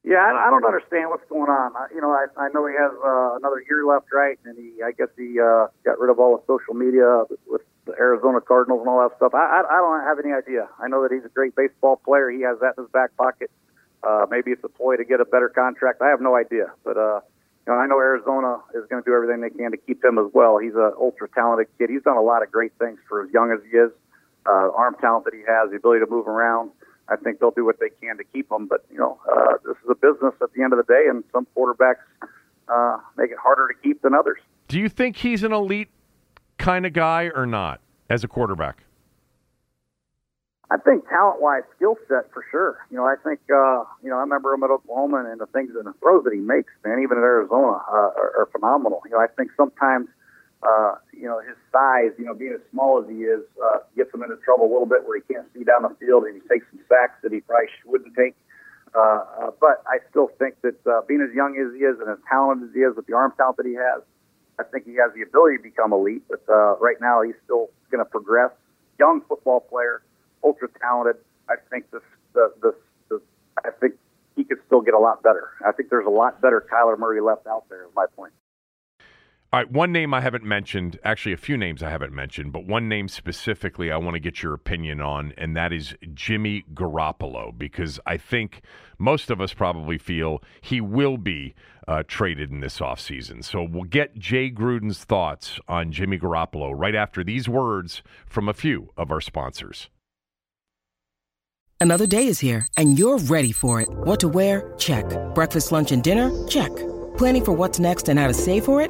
Yeah, I, I don't understand what's going on. I, you know, I, I know he has uh, another year left, right? And he, I guess he uh, got rid of all the social media with the Arizona Cardinals and all that stuff. I, I, I don't have any idea. I know that he's a great baseball player. He has that in his back pocket. Uh, maybe it's a ploy to get a better contract. I have no idea, but uh, you know, I know Arizona is going to do everything they can to keep him as well. He's an ultra talented kid. He's done a lot of great things for as young as he is. Uh, arm talent that he has, the ability to move around. I think they'll do what they can to keep him. But you know, uh, this is a business at the end of the day, and some quarterbacks uh, make it harder to keep than others. Do you think he's an elite kind of guy or not as a quarterback? I think talent-wise, skill set for sure. You know, I think uh, you know I remember him at Oklahoma and the things and the throws that he makes, man, even at Arizona, uh, are, are phenomenal. You know, I think sometimes uh, you know his size, you know, being as small as he is, uh, gets him into trouble a little bit where he can't see down the field and he takes some sacks that he probably wouldn't take. Uh, uh, but I still think that uh, being as young as he is and as talented as he is with the arm talent that he has, I think he has the ability to become elite. But uh, right now, he's still going to progress. Young football player, ultra talented. I think this, the, the, the, I think he could still get a lot better. I think there's a lot better Kyler Murray left out there. Is my point. All right, one name I haven't mentioned, actually a few names I haven't mentioned, but one name specifically I want to get your opinion on, and that is Jimmy Garoppolo, because I think most of us probably feel he will be uh, traded in this offseason. So we'll get Jay Gruden's thoughts on Jimmy Garoppolo right after these words from a few of our sponsors. Another day is here, and you're ready for it. What to wear? Check. Breakfast, lunch, and dinner? Check. Planning for what's next and how to save for it?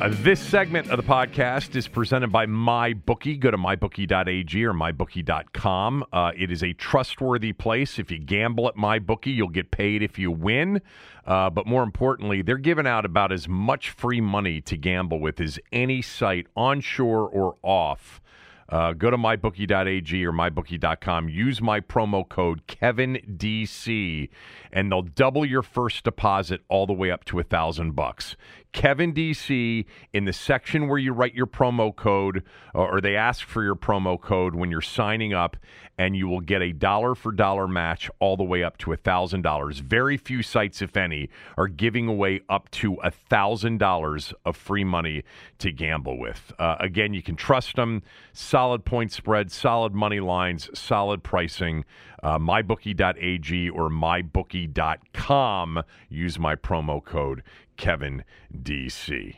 Uh, this segment of the podcast is presented by MyBookie. Go to mybookie.ag or mybookie.com. Uh, it is a trustworthy place. If you gamble at MyBookie, you'll get paid if you win. Uh, but more importantly, they're giving out about as much free money to gamble with as any site, onshore or off. Uh, go to mybookie.ag or mybookie.com. Use my promo code KevinDC, and they'll double your first deposit all the way up to a thousand bucks. Kevin DC in the section where you write your promo code, or they ask for your promo code when you're signing up, and you will get a dollar for dollar match all the way up to a thousand dollars. Very few sites, if any, are giving away up to a thousand dollars of free money to gamble with. Uh, again, you can trust them. Solid point spread, solid money lines, solid pricing. Uh, mybookie.ag or mybookie.com. Use my promo code Kevin DC.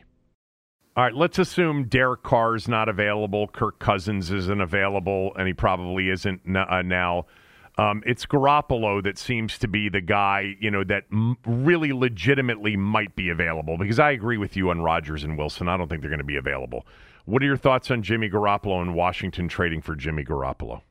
All right, let's assume Derek Carr is not available, Kirk Cousins isn't available, and he probably isn't uh, now. Um, it's Garoppolo that seems to be the guy, you know, that m- really legitimately might be available. Because I agree with you on Rodgers and Wilson. I don't think they're going to be available. What are your thoughts on Jimmy Garoppolo and Washington trading for Jimmy Garoppolo?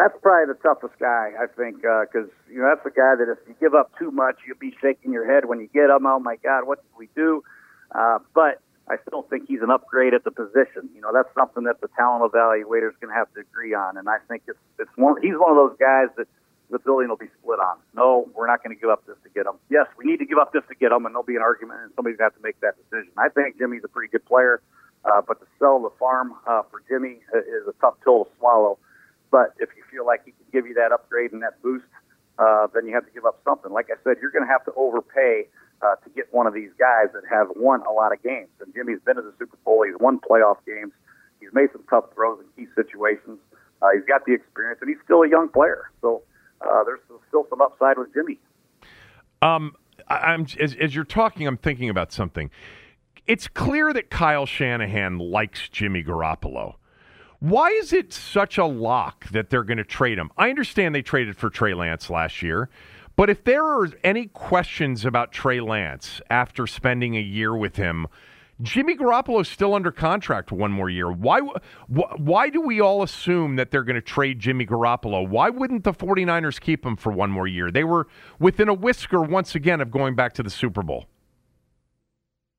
That's probably the toughest guy, I think, because uh, you know that's the guy that if you give up too much, you'll be shaking your head when you get him. Oh my God, what did we do? Uh, but I still think he's an upgrade at the position. You know, that's something that the talent evaluator is going to have to agree on, and I think it's it's one. He's one of those guys that the building will be split on. No, we're not going to give up this to get him. Yes, we need to give up this to get him, and there'll be an argument, and somebody's going to have to make that decision. I think Jimmy's a pretty good player, uh, but to sell the farm uh, for Jimmy is a tough pill to swallow. But if you feel like he can give you that upgrade and that boost, uh, then you have to give up something. Like I said, you're going to have to overpay uh, to get one of these guys that have won a lot of games. And Jimmy's been to the Super Bowl. He's won playoff games. He's made some tough throws in key situations. Uh, he's got the experience, and he's still a young player. So uh, there's still some upside with Jimmy. Um, I'm as, as you're talking, I'm thinking about something. It's clear that Kyle Shanahan likes Jimmy Garoppolo. Why is it such a lock that they're going to trade him? I understand they traded for Trey Lance last year, but if there are any questions about Trey Lance after spending a year with him, Jimmy Garoppolo is still under contract one more year. Why why do we all assume that they're going to trade Jimmy Garoppolo? Why wouldn't the 49ers keep him for one more year? They were within a whisker once again of going back to the Super Bowl.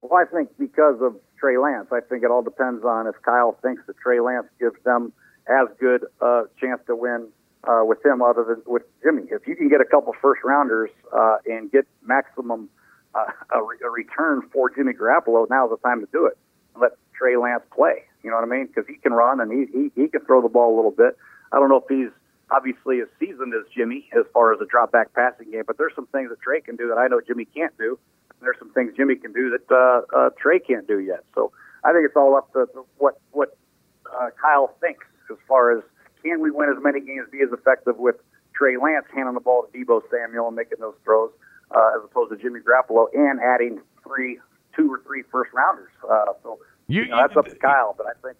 Well, I think because of Trey Lance. I think it all depends on if Kyle thinks that Trey Lance gives them as good a chance to win uh, with him other than with Jimmy. If you can get a couple first rounders uh, and get maximum uh, a, re- a return for Jimmy Garoppolo, now's the time to do it. Let Trey Lance play. You know what I mean? Because he can run and he, he he can throw the ball a little bit. I don't know if he's obviously as seasoned as Jimmy as far as a drop back passing game, but there's some things that Trey can do that I know Jimmy can't do there's some things Jimmy can do that uh, uh, Trey can't do yet. So I think it's all up to, what what uh, Kyle thinks as far as can we win as many games, be as effective with Trey Lance handing the ball to Deebo Samuel and making those throws, uh, as opposed to Jimmy Garoppolo and adding three, two or three first rounders. Uh, so you, you know, that's up to Kyle, but I think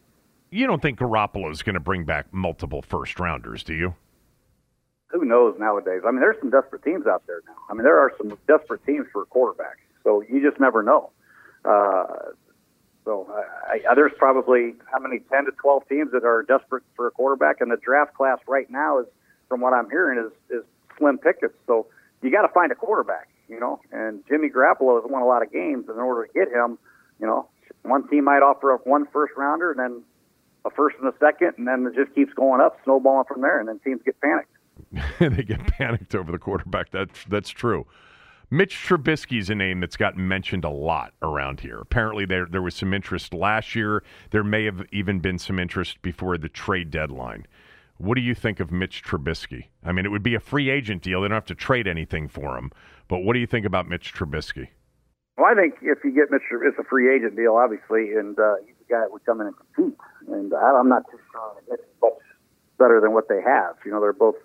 you don't think Garoppolo is going to bring back multiple first rounders, do you? Who knows nowadays? I mean, there's some desperate teams out there now. I mean, there are some desperate teams for quarterbacks. So you just never know. Uh, so I, I, there's probably how many 10 to 12 teams that are desperate for a quarterback, and the draft class right now is, from what I'm hearing, is is slim pickets. So you got to find a quarterback, you know. And Jimmy Garoppolo has won a lot of games, and in order to get him, you know, one team might offer up one first rounder, and then a first and a second, and then it just keeps going up, snowballing from there, and then teams get panicked. they get panicked over the quarterback. That's that's true. Mitch Trubisky is a name that's gotten mentioned a lot around here. Apparently, there there was some interest last year. There may have even been some interest before the trade deadline. What do you think of Mitch Trubisky? I mean, it would be a free agent deal. They don't have to trade anything for him. But what do you think about Mitch Trubisky? Well, I think if you get Mitch, it's a free agent deal, obviously, and uh, he's a guy that would come in and compete. And I'm not too sure it's much better than what they have. You know, they're both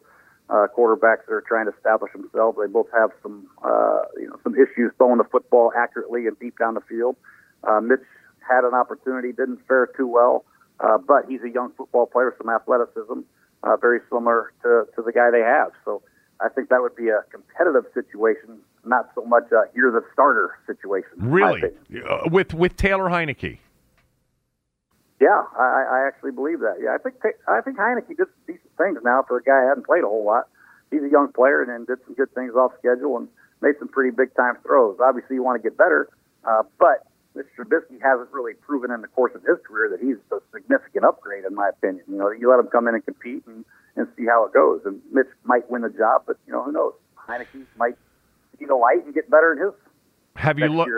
uh, quarterbacks that are trying to establish themselves. They both have some, uh, you know, some issues throwing the football accurately and deep down the field. Uh, Mitch had an opportunity, didn't fare too well, uh, but he's a young football player with some athleticism, uh, very similar to, to the guy they have. So I think that would be a competitive situation, not so much a you're the starter situation. Really, uh, with with Taylor Heinicke. Yeah, I, I actually believe that. Yeah, I think I think Heinicke did some decent things now for a guy who hadn't played a whole lot. He's a young player and then did some good things off schedule and made some pretty big time throws. Obviously, you want to get better, uh, but Mitch Trubisky hasn't really proven in the course of his career that he's a significant upgrade, in my opinion. You know, you let him come in and compete and, and see how it goes. And Mitch might win the job, but you know, who knows? Heinicke might see the light and get better in his have you looked?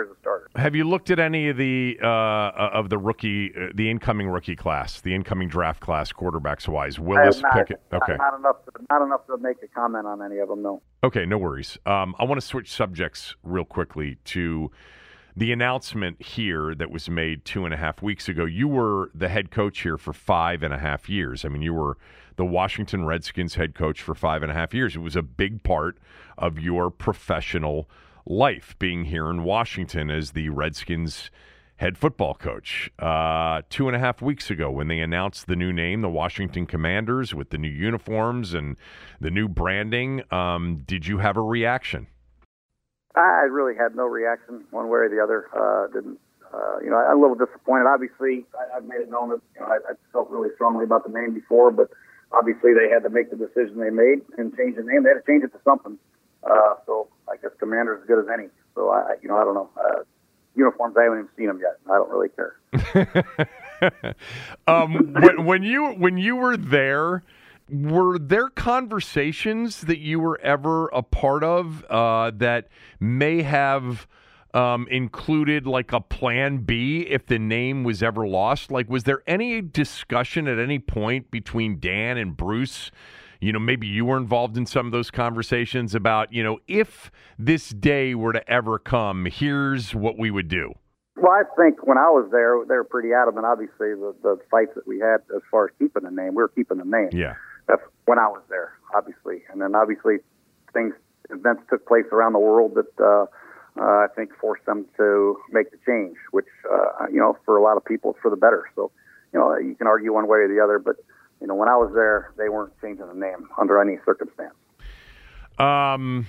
Have you looked at any of the uh, uh, of the rookie, uh, the incoming rookie class, the incoming draft class, quarterbacks wise? Willis not, Pickett. Okay, not, not, enough. To, not enough to make a comment on any of them. No. Okay, no worries. Um, I want to switch subjects real quickly to the announcement here that was made two and a half weeks ago. You were the head coach here for five and a half years. I mean, you were the Washington Redskins head coach for five and a half years. It was a big part of your professional life being here in Washington as the Redskins head football coach. Uh, two and a half weeks ago, when they announced the new name, the Washington Commanders, with the new uniforms and the new branding, um, did you have a reaction? I really had no reaction one way or the other. Uh, didn't uh, you know? I'm a little disappointed. Obviously, I, have made it known that you know, I, I felt really strongly about the name before, but obviously they had to make the decision they made and change the name. They had to change it to something. Uh, so I guess Commander's as good as any. So I, you know, I don't know. Uh, uniforms, I haven't even seen them yet. I don't really care. um, when, when you when you were there, were there conversations that you were ever a part of uh, that may have um, included like a plan B if the name was ever lost? Like, was there any discussion at any point between Dan and Bruce? You know, maybe you were involved in some of those conversations about, you know, if this day were to ever come, here's what we would do. Well, I think when I was there, they were pretty adamant. Obviously, the, the fights that we had as far as keeping the name, we were keeping the name. Yeah. That's when I was there, obviously. And then obviously things, events took place around the world that, uh, uh, I think forced them to make the change, which, uh, you know, for a lot of people, it's for the better. So, you know, you can argue one way or the other, but you know, when I was there, they weren't changing the name under any circumstance. Um.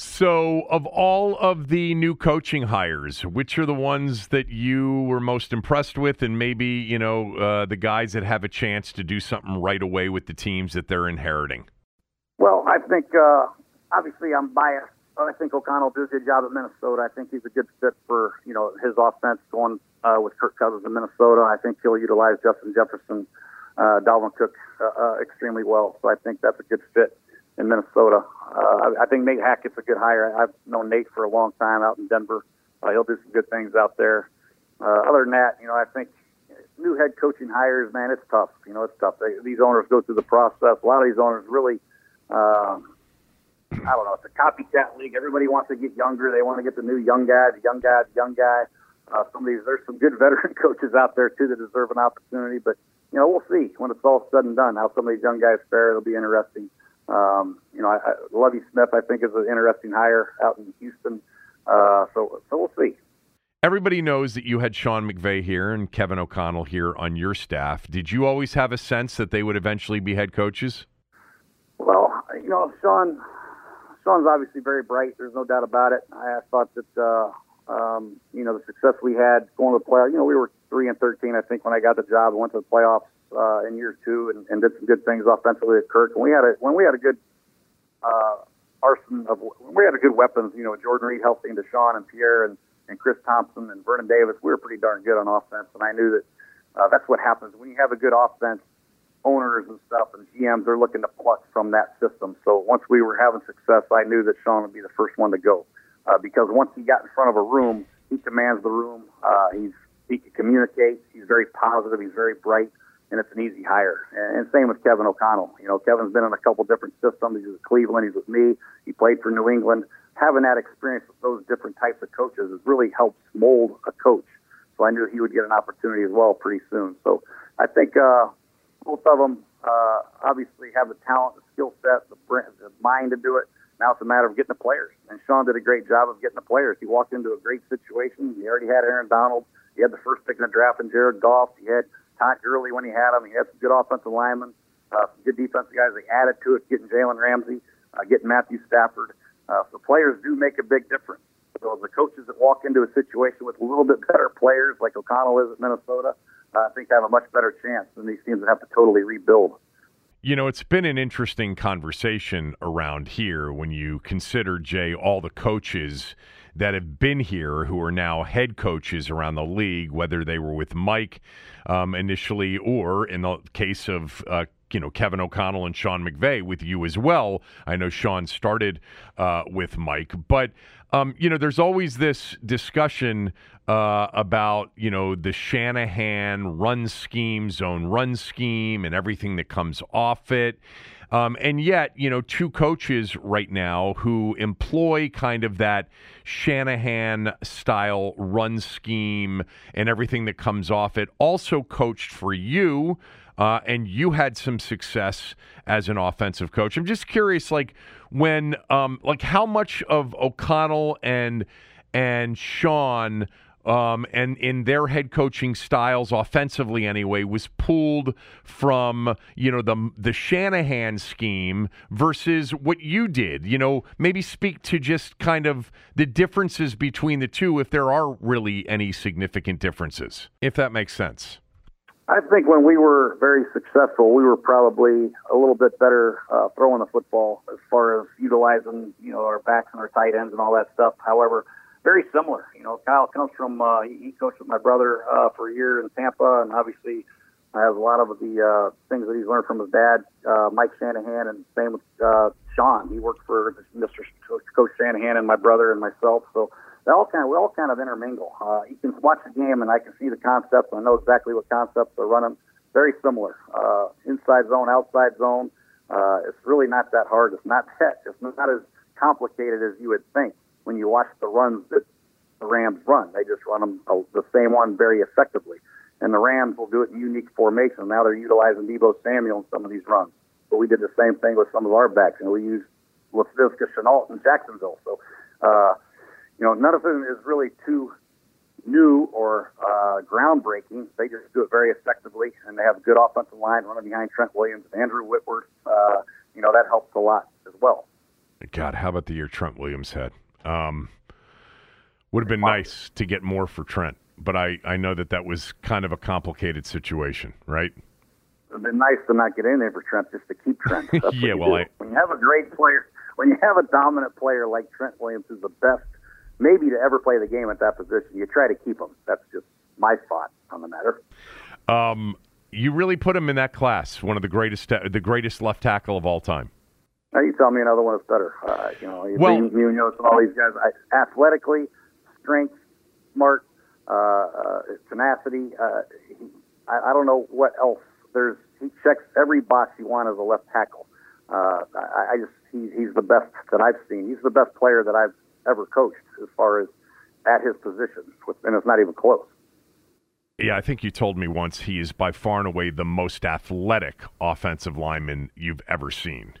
So, of all of the new coaching hires, which are the ones that you were most impressed with, and maybe you know uh, the guys that have a chance to do something right away with the teams that they're inheriting? Well, I think uh, obviously I'm biased. I think O'Connell did a good job at Minnesota. I think he's a good fit for you know his offense going uh, with Kirk Cousins in Minnesota. I think he'll utilize Justin Jefferson uh, Dalvin Cook uh, uh, extremely well. So I think that's a good fit in Minnesota. Uh, I, think Nate Hackett's a good hire. I've known Nate for a long time out in Denver. Uh, he'll do some good things out there. Uh, other than that, you know, I think new head coaching hires, man, it's tough. You know, it's tough. They, these owners go through the process. A lot of these owners really, uh, I don't know, it's a copycat league. Everybody wants to get younger. They want to get the new young guy, the young guy, the young guy. Uh, some of these, there's some good veteran coaches out there too that deserve an opportunity, but you know, we'll see when it's all said and done how some of these young guys fare. It'll be interesting. Um, you know, I, I, Lovie Smith, I think, is an interesting hire out in Houston. Uh, so, so we'll see. Everybody knows that you had Sean McVay here and Kevin O'Connell here on your staff. Did you always have a sense that they would eventually be head coaches? Well, you know, Sean, Sean's obviously very bright. There's no doubt about it. I thought that, uh, um, you know, the success we had going to the playoffs. You know, we were three and thirteen, I think, when I got the job. Went to the playoffs uh, in year two and, and did some good things offensively at Kirk. And we had a when we had a good uh, arsenal of we had a good weapons. You know, Jordan Reed helping DeSean and Pierre and, and Chris Thompson and Vernon Davis. We were pretty darn good on offense, and I knew that uh, that's what happens when you have a good offense. Owners and stuff and GMs are looking to pluck from that system. So once we were having success, I knew that Sean would be the first one to go uh, because once he got in front of a room, he commands the room. Uh, he's he can communicate. He's very positive. He's very bright, and it's an easy hire. And, and same with Kevin O'Connell. You know, Kevin's been in a couple different systems. He's with Cleveland. He's with me. He played for New England. Having that experience with those different types of coaches has really helped mold a coach. So I knew he would get an opportunity as well pretty soon. So I think uh, both of them uh, obviously have the talent, the skill set, the, the mind to do it. Now it's a matter of getting the players. And Sean did a great job of getting the players. He walked into a great situation. He already had Aaron Donald. He had the first pick in the draft in Jared Goff. He had Todd Gurley when he had him. He had some good offensive linemen, uh, some good defensive guys. They added to it, getting Jalen Ramsey, uh, getting Matthew Stafford. Uh, so players do make a big difference. So the coaches that walk into a situation with a little bit better players, like O'Connell is at Minnesota, uh, I think have a much better chance than these teams that have to totally rebuild. You know, it's been an interesting conversation around here when you consider, Jay, all the coaches that have been here who are now head coaches around the league, whether they were with Mike um, initially or in the case of uh, you know Kevin O'Connell and Sean McVay with you as well. I know Sean started uh, with Mike, but um, you know there's always this discussion uh, about you know the Shanahan run scheme, zone run scheme, and everything that comes off it. Um, and yet, you know, two coaches right now who employ kind of that Shanahan style run scheme and everything that comes off it also coached for you uh, and you had some success as an offensive coach. I'm just curious, like when, um, like how much of O'Connell and and Sean. Um, and in their head coaching styles, offensively anyway, was pulled from you know the the Shanahan scheme versus what you did. You know, maybe speak to just kind of the differences between the two, if there are really any significant differences, if that makes sense. I think when we were very successful, we were probably a little bit better uh, throwing the football as far as utilizing, you know, our backs and our tight ends and all that stuff. However, very similar. You know, Kyle comes from uh, he coached with my brother uh, for a year in Tampa, and obviously has a lot of the uh, things that he's learned from his dad, uh, Mike Shanahan, and same with uh, Sean. He worked for Mr. Coach Shanahan and my brother and myself. So they all kind of we all kind of intermingle. Uh, you can watch the game and I can see the concepts. And I know exactly what concepts they're running. Very similar. Uh, inside zone, outside zone. Uh, it's really not that hard. It's not that. It's not as complicated as you would think when you watch the runs that the Rams run. They just run them uh, the same one very effectively. And the Rams will do it in unique formation. Now they're utilizing Deebo Samuel in some of these runs. But we did the same thing with some of our backs, and we used Laviska Shenault in Jacksonville. So uh, you know, none of it is really too new or uh, groundbreaking. They just do it very effectively, and they have a good offensive line running behind Trent Williams and Andrew Whitworth. Uh, you know, that helps a lot as well. God, how about the year Trent Williams had? Um, would have been nice to get more for Trent, but I, I know that that was kind of a complicated situation, right? It would have been nice to not get in there for Trent just to keep Trent. yeah, well, I, when you have a great player, when you have a dominant player like Trent Williams, who's the best maybe to ever play the game at that position. You try to keep him. That's just my thought on the matter. Um, you really put him in that class, one of the greatest, the greatest left tackle of all time. Now you tell me another one is better. Uh, you know, well, and all these guys. I, athletically, strength, smart, uh, uh, tenacity. Uh, he, I, I don't know what else. There's he checks every box you want as a left tackle. Uh, I, I just he, he's the best that I've seen. He's the best player that I've ever coached as far as at his position, and it's not even close. Yeah, I think you told me once he is by far and away the most athletic offensive lineman you've ever seen.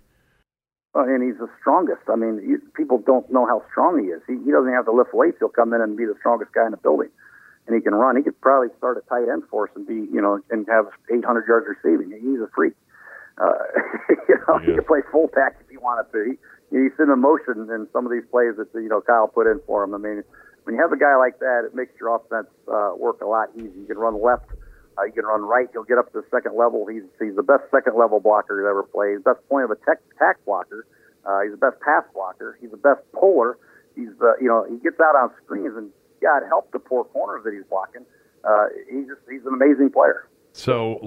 Uh, and he's the strongest. I mean, you, people don't know how strong he is. He, he doesn't have to lift weights. He'll come in and be the strongest guy in the building. And he can run. He could probably start a tight end for us and be, you know, and have 800 yards receiving. He's a freak. Uh, you know, yeah. he could play fullback if he wanted to. He, he's in emotion in some of these plays that you know Kyle put in for him. I mean, when you have a guy like that, it makes your offense uh, work a lot easier. You can run left, uh, you can run right. You'll get up to the second level. He's he's the best second level blocker that ever played. He's Best point of attack tack blocker. Uh, he's the best pass blocker. He's the best puller. He's the you know he gets out on screens and God help the poor corners that he's blocking. Uh, he's just he's an amazing player. So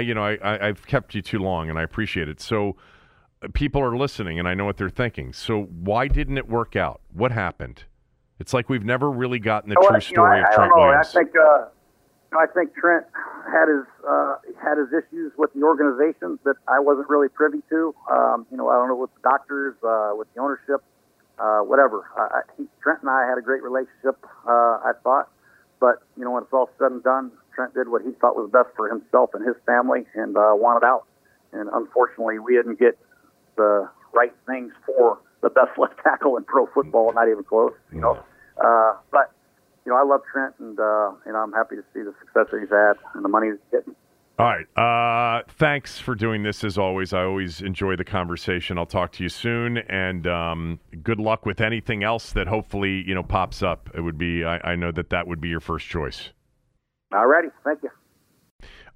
you know I, I've kept you too long and I appreciate it. So people are listening and I know what they're thinking. So why didn't it work out? What happened? It's like we've never really gotten the well, true story you know, I, of Trent I Williams. I think uh, I think Trent had his uh, had his issues with the organization that I wasn't really privy to. Um, you know, I don't know with the doctors, uh, with the ownership, uh, whatever. Uh, he, Trent and I had a great relationship. Uh, I thought, but you know, when it's all said and done, Trent did what he thought was best for himself and his family, and uh, wanted out. And unfortunately, we didn't get the right things for the best left tackle in pro football, not even close. You know, uh, but you know, I love Trent, and uh, you know, I'm happy to see the success that he's had and the money he's getting. All right. Uh, thanks for doing this as always. I always enjoy the conversation. I'll talk to you soon, and um, good luck with anything else that hopefully you know pops up. It would be. I, I know that that would be your first choice. All righty. Thank you.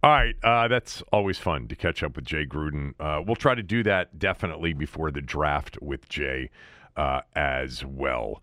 All right, uh, that's always fun to catch up with Jay Gruden. Uh, we'll try to do that definitely before the draft with Jay uh, as well.